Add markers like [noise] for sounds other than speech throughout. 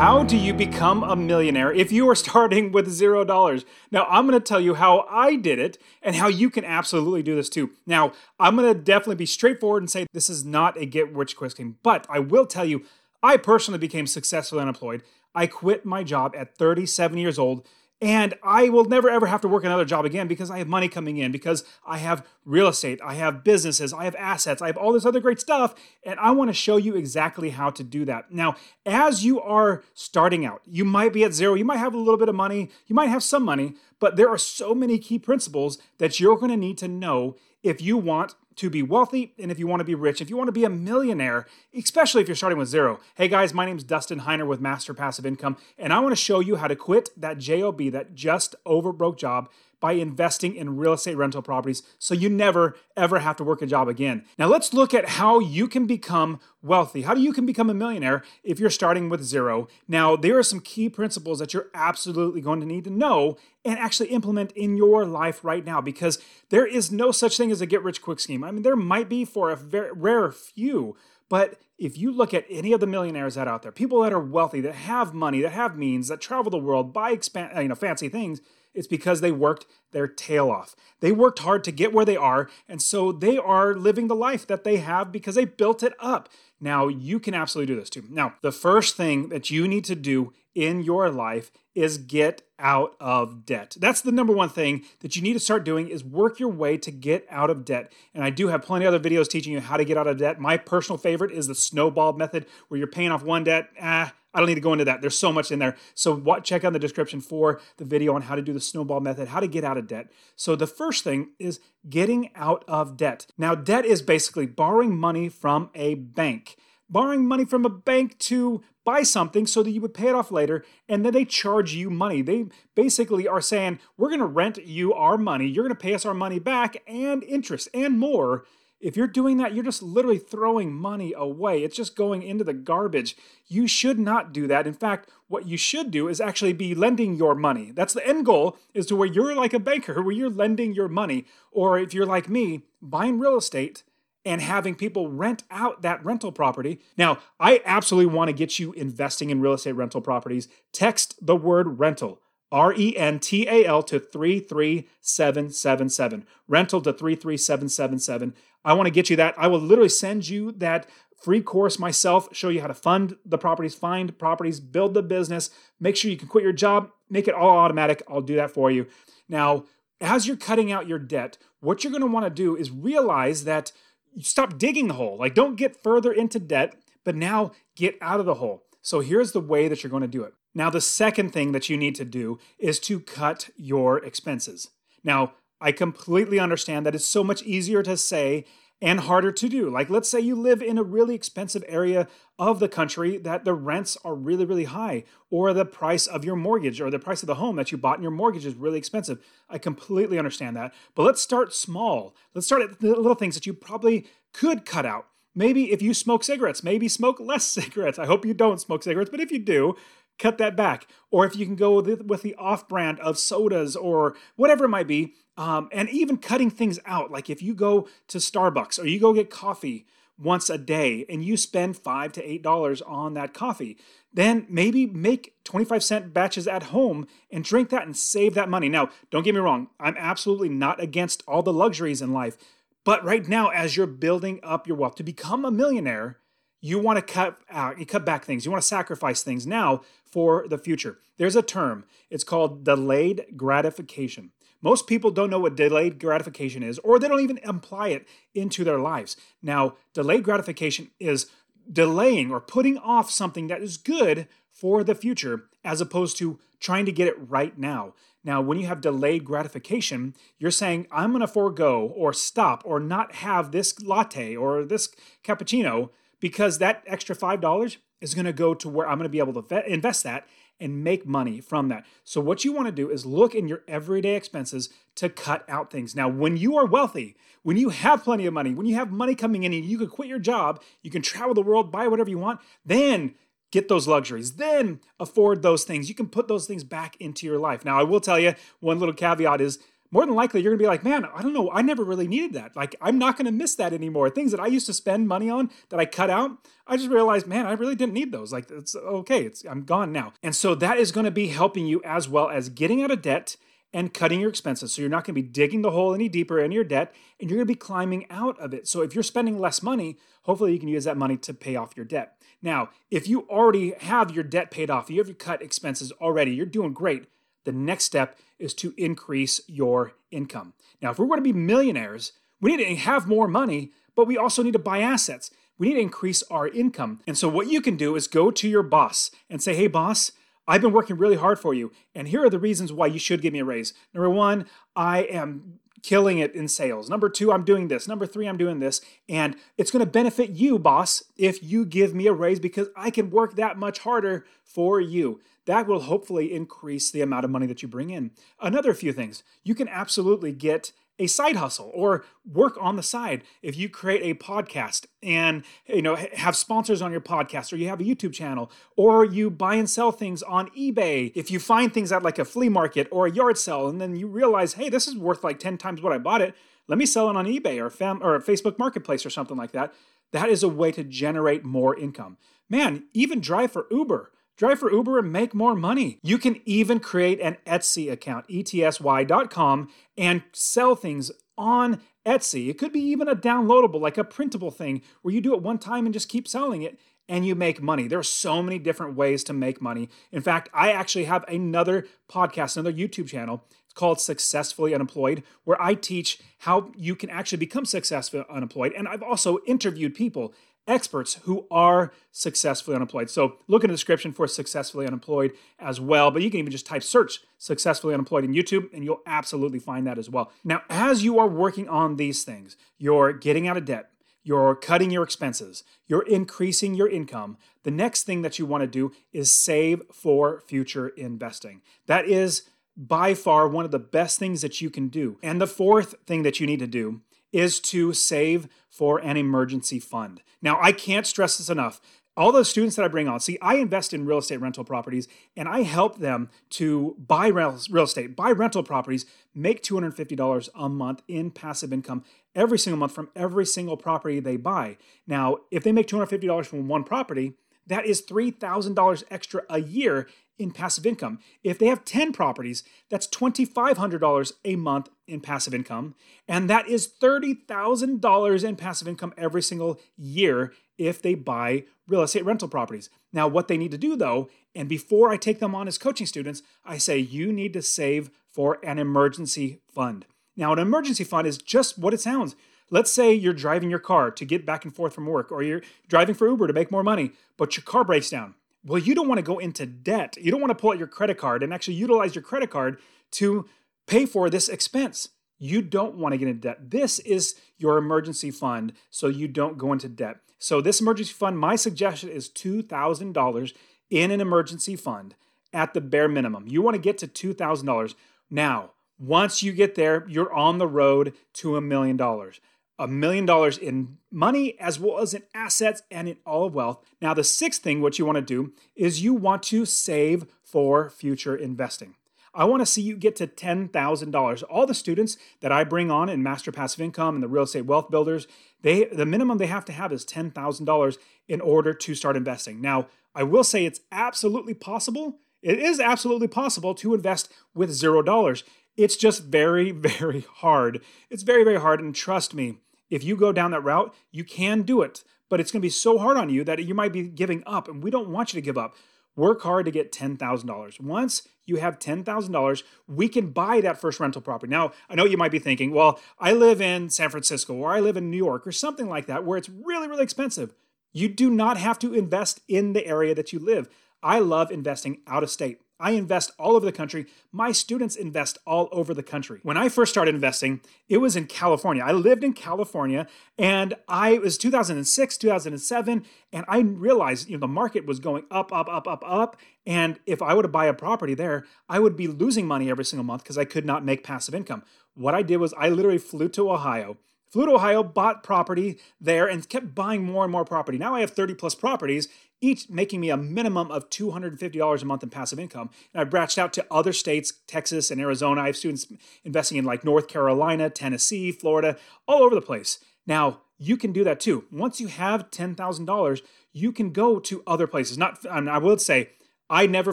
How do you become a millionaire if you are starting with zero dollars? Now, I'm going to tell you how I did it and how you can absolutely do this too. Now, I'm going to definitely be straightforward and say this is not a get rich quick scheme, but I will tell you, I personally became successfully unemployed. I quit my job at 37 years old and I will never ever have to work another job again because I have money coming in, because I have real estate, I have businesses, I have assets, I have all this other great stuff. And I want to show you exactly how to do that. Now, as you are starting out, you might be at zero, you might have a little bit of money, you might have some money, but there are so many key principles that you're going to need to know if you want to be wealthy and if you want to be rich, if you want to be a millionaire, especially if you're starting with zero. Hey guys, my name is Dustin Heiner with Master Passive Income, and I want to show you how to quit that JOB, that just over broke job by investing in real estate rental properties so you never ever have to work a job again. Now let's look at how you can become wealthy. How do you can become a millionaire if you're starting with zero? Now there are some key principles that you're absolutely going to need to know and actually implement in your life right now because there is no such thing as a get rich quick scheme. I mean there might be for a very rare few, but if you look at any of the millionaires that out there, people that are wealthy, that have money, that have means, that travel the world, buy expand, you know, fancy things, it's because they worked their tail off. They worked hard to get where they are, and so they are living the life that they have because they built it up. Now, you can absolutely do this too. Now, the first thing that you need to do in your life is get out of debt. That's the number one thing that you need to start doing is work your way to get out of debt. And I do have plenty of other videos teaching you how to get out of debt. My personal favorite is the snowball method where you're paying off one debt, ah, I don't need to go into that. There's so much in there. So what, check out the description for the video on how to do the snowball method, how to get out of debt. So the first thing is getting out of debt. Now, debt is basically borrowing money from a bank. Borrowing money from a bank to buy something so that you would pay it off later, and then they charge you money. They basically are saying, We're going to rent you our money, you're going to pay us our money back and interest and more if you're doing that, you're just literally throwing money away. It's just going into the garbage. You should not do that. In fact, what you should do is actually be lending your money. That's the end goal is to where you're like a banker, where you're lending your money. Or if you're like me, buying real estate and having people rent out that rental property. Now, I absolutely want to get you investing in real estate rental properties. Text the word rental R E N T A L to 33777. Rental to 33777. I want to get you that. I will literally send you that free course myself, show you how to fund the properties, find properties, build the business, make sure you can quit your job, make it all automatic. I'll do that for you. Now, as you're cutting out your debt, what you're going to want to do is realize that you stop digging the hole. Like, don't get further into debt, but now get out of the hole. So, here's the way that you're going to do it. Now, the second thing that you need to do is to cut your expenses. Now, I completely understand that it's so much easier to say and harder to do. Like, let's say you live in a really expensive area of the country that the rents are really, really high, or the price of your mortgage or the price of the home that you bought in your mortgage is really expensive. I completely understand that. But let's start small. Let's start at the little things that you probably could cut out. Maybe if you smoke cigarettes, maybe smoke less [laughs] cigarettes. I hope you don't smoke cigarettes, but if you do, cut that back. Or if you can go with the off brand of sodas or whatever it might be, um, and even cutting things out. Like if you go to Starbucks or you go get coffee once a day and you spend five to eight dollars on that coffee, then maybe make 25 cent batches at home and drink that and save that money. Now, don't get me wrong, I'm absolutely not against all the luxuries in life. But right now, as you're building up your wealth to become a millionaire, you want to cut out, you cut back things, you want to sacrifice things now for the future. There's a term, it's called delayed gratification. Most people don't know what delayed gratification is, or they don't even apply it into their lives. Now, delayed gratification is delaying or putting off something that is good for the future as opposed to trying to get it right now. Now, when you have delayed gratification, you're saying, I'm going to forego or stop or not have this latte or this cappuccino because that extra $5 is going to go to where I'm going to be able to invest that and make money from that. So, what you want to do is look in your everyday expenses to cut out things. Now, when you are wealthy, when you have plenty of money, when you have money coming in and you can quit your job, you can travel the world, buy whatever you want, then get those luxuries, then afford those things. You can put those things back into your life. Now, I will tell you one little caveat is more than likely you're gonna be like, man, I don't know, I never really needed that. Like, I'm not gonna miss that anymore. Things that I used to spend money on that I cut out, I just realized, man, I really didn't need those. Like, it's okay, it's I'm gone now. And so that is gonna be helping you as well as getting out of debt and cutting your expenses. So you're not gonna be digging the hole any deeper in your debt and you're gonna be climbing out of it. So if you're spending less money, hopefully you can use that money to pay off your debt. Now, if you already have your debt paid off, you have your cut expenses already, you're doing great. The next step is to increase your income. Now, if we're going to be millionaires, we need to have more money, but we also need to buy assets. We need to increase our income. And so, what you can do is go to your boss and say, Hey, boss, I've been working really hard for you, and here are the reasons why you should give me a raise. Number one, I am killing it in sales. Number two, I'm doing this. Number three, I'm doing this. And it's going to benefit you, boss, if you give me a raise because I can work that much harder for you. That will hopefully increase the amount of money that you bring in. Another few things you can absolutely get a side hustle or work on the side. If you create a podcast and you know have sponsors on your podcast or you have a YouTube channel or you buy and sell things on eBay if you find things at like a flea market or a yard sale and then you realize hey this is worth like 10 times what I bought it. Let me sell it on eBay or fam- or Facebook marketplace or something like that. That is a way to generate more income. Man even drive for Uber Drive for Uber and make more money. You can even create an Etsy account, etsy.com, and sell things on Etsy. It could be even a downloadable, like a printable thing, where you do it one time and just keep selling it and you make money. There are so many different ways to make money. In fact, I actually have another podcast, another YouTube channel. It's called Successfully Unemployed, where I teach how you can actually become successfully unemployed. And I've also interviewed people experts who are successfully unemployed. So look in the description for successfully unemployed as well. But you can even just type search successfully unemployed in YouTube and you'll absolutely find that as well. Now, as you are working on these things, you're getting out of debt, you're cutting your expenses, you're increasing your income. The next thing that you want to do is save for future investing. That is by far one of the best things that you can do. And the fourth thing that you need to do is to save for an emergency fund. Now, I can't stress this enough. All those students that I bring on, see, I invest in real estate rental properties and I help them to buy real estate, buy rental properties, make $250 a month in passive income every single month from every single property they buy. Now, if they make $250 from one property, that is $3,000 extra a year in passive income. If they have 10 properties, that's $2,500 a month in passive income. And that is $30,000 in passive income every single year if they buy real estate rental properties. Now, what they need to do though, and before I take them on as coaching students, I say you need to save for an emergency fund. Now, an emergency fund is just what it sounds. Let's say you're driving your car to get back and forth from work, or you're driving for Uber to make more money, but your car breaks down. Well, you don't want to go into debt. You don't want to pull out your credit card and actually utilize your credit card to pay for this expense. You don't want to get into debt. This is your emergency fund so you don't go into debt. So, this emergency fund, my suggestion is $2,000 in an emergency fund at the bare minimum. You want to get to $2,000. Now, once you get there, you're on the road to a million dollars a million dollars in money as well as in assets and in all of wealth. Now, the sixth thing, what you want to do is you want to save for future investing. I want to see you get to $10,000. All the students that I bring on in Master Passive Income and the Real Estate Wealth Builders, they the minimum they have to have is $10,000 in order to start investing. Now, I will say it's absolutely possible. It is absolutely possible to invest with $0. It's just very, [laughs] very hard. It's very, very hard. And trust me, if you go down that route, you can do it, but it's going to be so hard on you that you might be giving up, and we don't want you to give up. Work hard to get $10,000. Once you have $10,000, we can buy that first rental property. Now, I know you might be thinking, well, I live in San Francisco or I live in New York or something like that where it's really, really expensive. You do not have to invest in the area that you live. I love investing out of state. I invest all over the country. My students invest all over the country. When I first started investing, it was in California. I lived in California and I was 2006, 2007, and I realized, you know, the market was going up, up, up, up, up. And if I were to buy a property there, I would be losing money every single month because I could not make passive income. What I did was I literally flew to Ohio flew to Ohio, bought property there, and kept buying more and more property. Now I have 30 plus properties, each making me a minimum of $250 a month in passive income. And I branched out to other states, Texas and Arizona. I have students investing in like North Carolina, Tennessee, Florida, all over the place. Now, you can do that too. Once you have $10,000, you can go to other places. Not, I would say, I never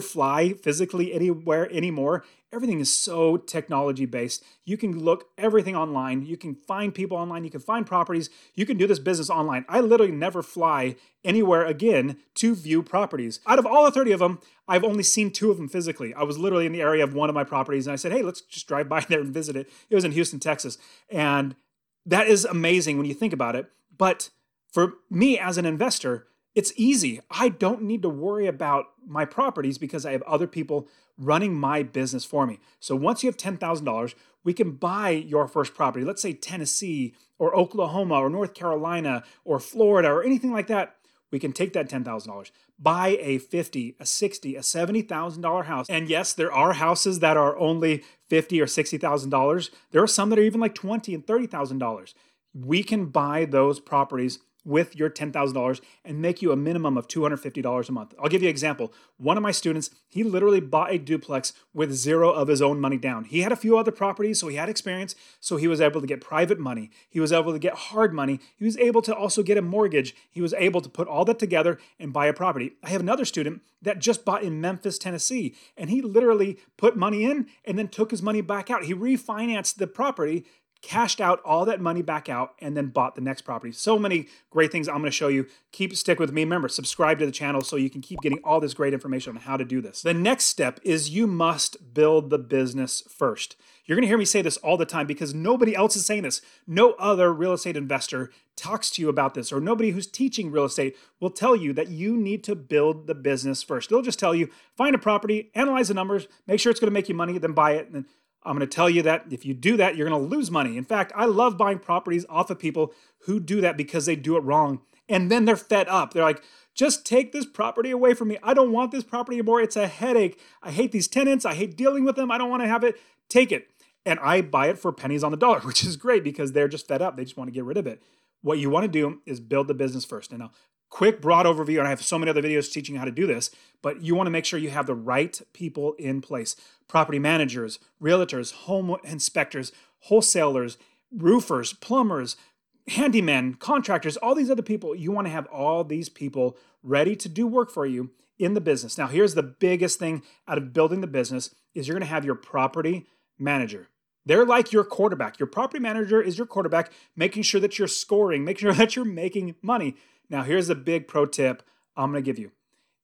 fly physically anywhere anymore. Everything is so technology based. You can look everything online. You can find people online. You can find properties. You can do this business online. I literally never fly anywhere again to view properties. Out of all the 30 of them, I've only seen two of them physically. I was literally in the area of one of my properties and I said, hey, let's just drive by [laughs] there and visit it. It was in Houston, Texas. And that is amazing when you think about it. But for me as an investor, it's easy. I don't need to worry about my properties because I have other people running my business for me. So once you have $10,000, we can buy your first property. Let's say Tennessee or Oklahoma or North Carolina or Florida or anything like that. We can take that $10,000, buy a 50, a 60, a $70,000 house. And yes, there are houses that are only 50 or $60,000. There are some that are even like 20 and $30,000. We can buy those properties with your $10,000 and make you a minimum of $250 a month. I'll give you an example. One of my students, he literally bought a duplex with zero of his own money down. He had a few other properties, so he had experience, so he was able to get private money. He was able to get hard money. He was able to also get a mortgage. He was able to put all that together and buy a property. I have another student that just bought in Memphis, Tennessee, and he literally put money in and then took his money back out. He refinanced the property cashed out all that money back out and then bought the next property. So many great things I'm going to show you. Keep stick with me. Remember, subscribe to the channel so you can keep getting all this great information on how to do this. The next step is you must build the business first. You're going to hear me say this all the time because nobody else is saying this. No other real estate investor talks to you about this, or nobody who's teaching real estate will tell you that you need to build the business first. They'll just tell you find a property, analyze the numbers, make sure it's going to make you money, then buy it. And I'm going to tell you that if you do that, you're going to lose money. In fact, I love buying properties off of people who do that because they do it wrong. And then they're fed up. They're like, just take this property away from me. I don't want this property anymore. It's a headache. I hate these tenants. I hate dealing with them. I don't want to have it. Take it. And I buy it for pennies on the dollar, [laughs] which is great because they're just fed up. They just want to get rid of it. What you want to do is build the business first. And now, quick, broad overview, and I have so many other videos teaching you how to do this, but you want to make sure you have the right people in place property managers, realtors, home inspectors, wholesalers, roofers, plumbers, handymen, contractors, all these other people. You want to have all these people ready to do work for you in the business. Now, here's the biggest thing out of building the business is you're going to have your property manager. They're like your quarterback. Your property manager is your quarterback, making sure that you're scoring, making sure [laughs] that you're making money. Now, here's a big pro tip I'm going to give you.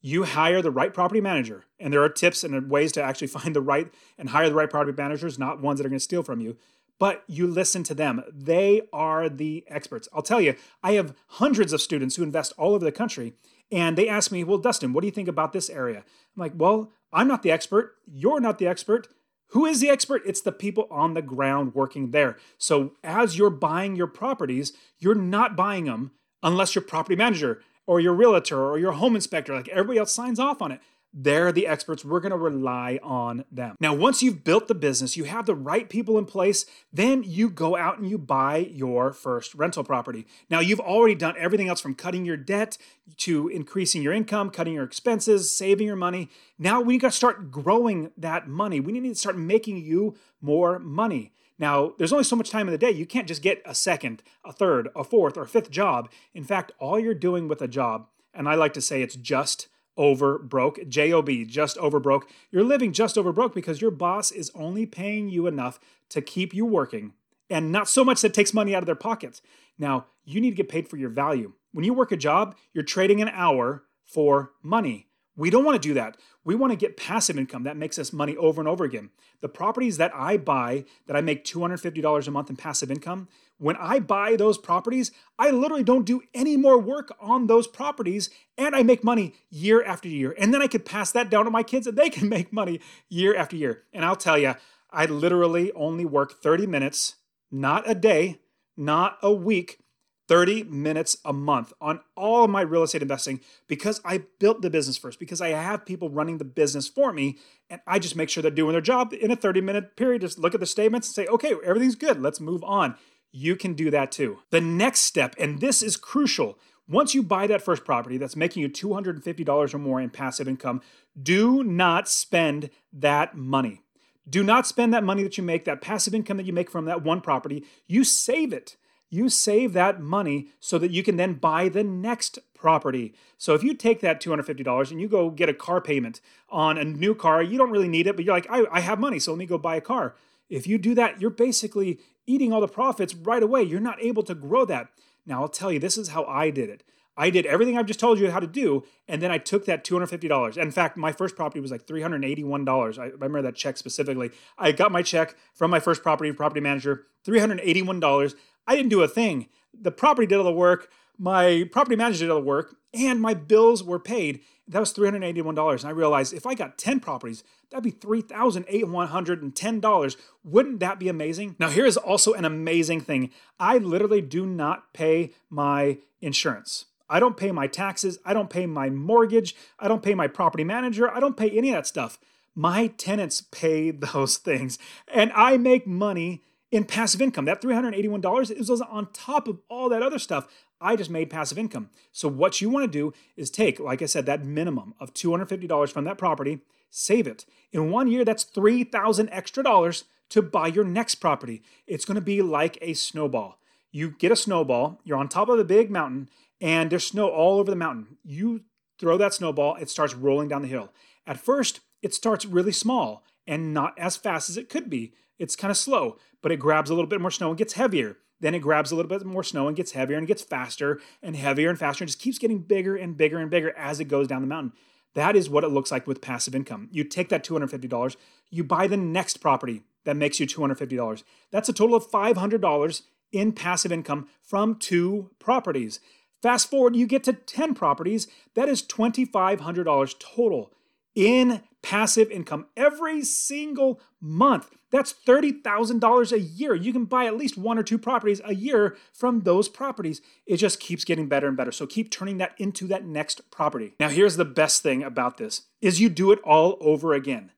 You hire the right property manager, and there are tips and ways to actually [laughs] find the right and hire the right property managers, not ones that are going to steal from you. But you listen to them. They are the experts. I'll tell you, I have hundreds of students who invest all over the country, and they ask me, Well, Dustin, what do you think about this area? I'm like, Well, I'm not the expert. You're not the expert. Who is the expert? It's the people on the ground working there. So as you're buying your properties, you're not buying them unless your property manager or your realtor or your home inspector, like everybody else signs off on it. They're the experts. We're going to rely on them. Now, once you've built the business, you have the right people in place, then you go out and you buy your first rental property. Now, you've already done everything else from cutting your debt to increasing your income, cutting your expenses, saving your money. Now, we got to start growing that money. We need to start making you more money. Now, there's only so much time in the day. You can't just get a second, a third, a fourth, or fifth job. In fact, all you're doing with a job, and I like to say it's just over broke, J O B, just over broke. You're living just over broke because your boss is only paying you enough to keep you working and not so much that takes money out of their pockets. Now, you need to get paid for your value. When you work a job, you're trading an hour for money. We don't want to do that. We want to get passive income that makes us money over and over again. The properties that I buy that I make $250 a month in passive income, when I buy those properties, I literally don't do any more work on those properties and I make money year after year. And then I could pass that down to my kids and they can [laughs] make money year after year. And I'll tell you, I literally only work 30 minutes, not a day, not a week, 30 minutes a month on all my real estate investing because I built the business first, because I have people running the business for me, and I just make sure they're doing their job in a 30 minute period. Just look at the statements and say, okay, everything's good, let's move on. You can do that too. The next step, and this is crucial, once you buy that first property that's making you $250 or more in passive income, do not spend that money. Do not spend that money that you make, that passive income that you make from that one property. You save it you save that money so that you can then buy the next property. So if you take that $250 and you go get a car payment on a new car, you don't really need it, but you're like, I, I have money, so let me go buy a car. If you do that, you're basically eating all the profits right away. You're not able to grow that. Now, I'll tell you, this is how I did it. I did everything I've just told you how to do, and then I took that $250. In fact, my first property was like $381. I remember that check specifically. I got my check from my first property property manager, $381. I didn't do a thing. The property did all the work, my property manager did all the work, and my bills were paid. That was $381. And I realized if I got 10 properties, that'd be $3,810. Wouldn't that be amazing? Now, here is also an amazing thing I literally do not pay my insurance. I don't pay my taxes. I don't pay my mortgage. I don't pay my property manager. I don't pay any of that stuff. My tenants pay [laughs] those things. And I make money in passive income. That $381 it was on top of all that other stuff. I just made passive income. So what you want to do is take, like I said, that minimum of $250 from that property, save it. In one year, that's 3,000 extra dollars to buy your next property. It's going to be like a snowball. You get a snowball, you're on top of a big mountain, and there's snow all over the mountain. You throw that snowball, it starts rolling down the hill. At first, it starts really small and not as fast as it could be. It's kind of slow, but it grabs a little bit more snow and gets heavier. Then it grabs a little bit more snow and gets heavier and gets faster and heavier and faster and just keeps getting bigger and bigger and bigger as it goes down the mountain. That is what it looks like with passive income. You take that $250, you buy the next property that makes you $250. That's a total of $500 in passive income from two properties. Fast forward, you get to 10 properties, that is $2,500 total in passive income every single month. That's $30,000 a year. You can buy at least one or two properties a year from those properties. It just keeps getting better and better. So keep turning that into that next property. Now here's the best thing about this is you do it all over again.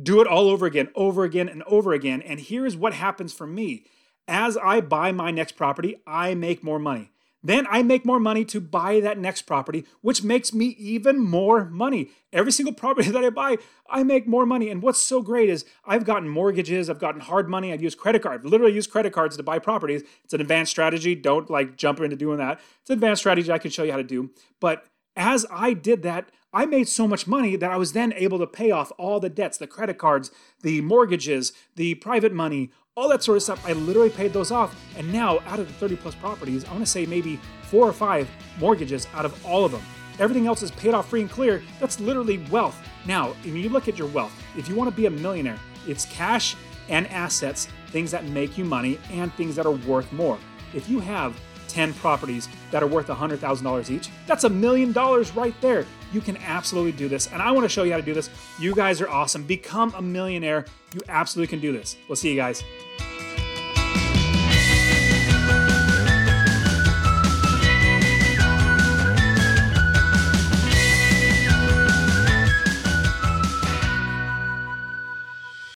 Do it all over again, over again and over again. And here's what happens for me. As I buy my next property, I make more money. Then I make more money to buy that next property, which makes me even more money. Every single [laughs] property that I buy, I make more money. And what's so great is I've gotten mortgages, I've gotten hard money, I've used credit cards, literally used credit cards to buy properties. It's an advanced strategy. Don't like jump into doing that. It's an advanced strategy I can show you how to do. But as I did that, I made so much money that I was then able to pay off all the debts, the credit cards, the mortgages, the private money, all that sort of stuff. I literally paid those off. And now, out of the 30 plus properties, I want to say maybe four or five mortgages out of all of them. Everything else is paid off free and clear. That's literally wealth. Now, when you look at your wealth, if you want to be a millionaire, it's cash and assets, things that make you money, and things that are worth more. If you have 10 properties that are worth $100,000 each, that's a million dollars right there. You can absolutely do this. And I want to show you how to do this. You guys are awesome. Become a millionaire. You absolutely can do this. We'll see you guys.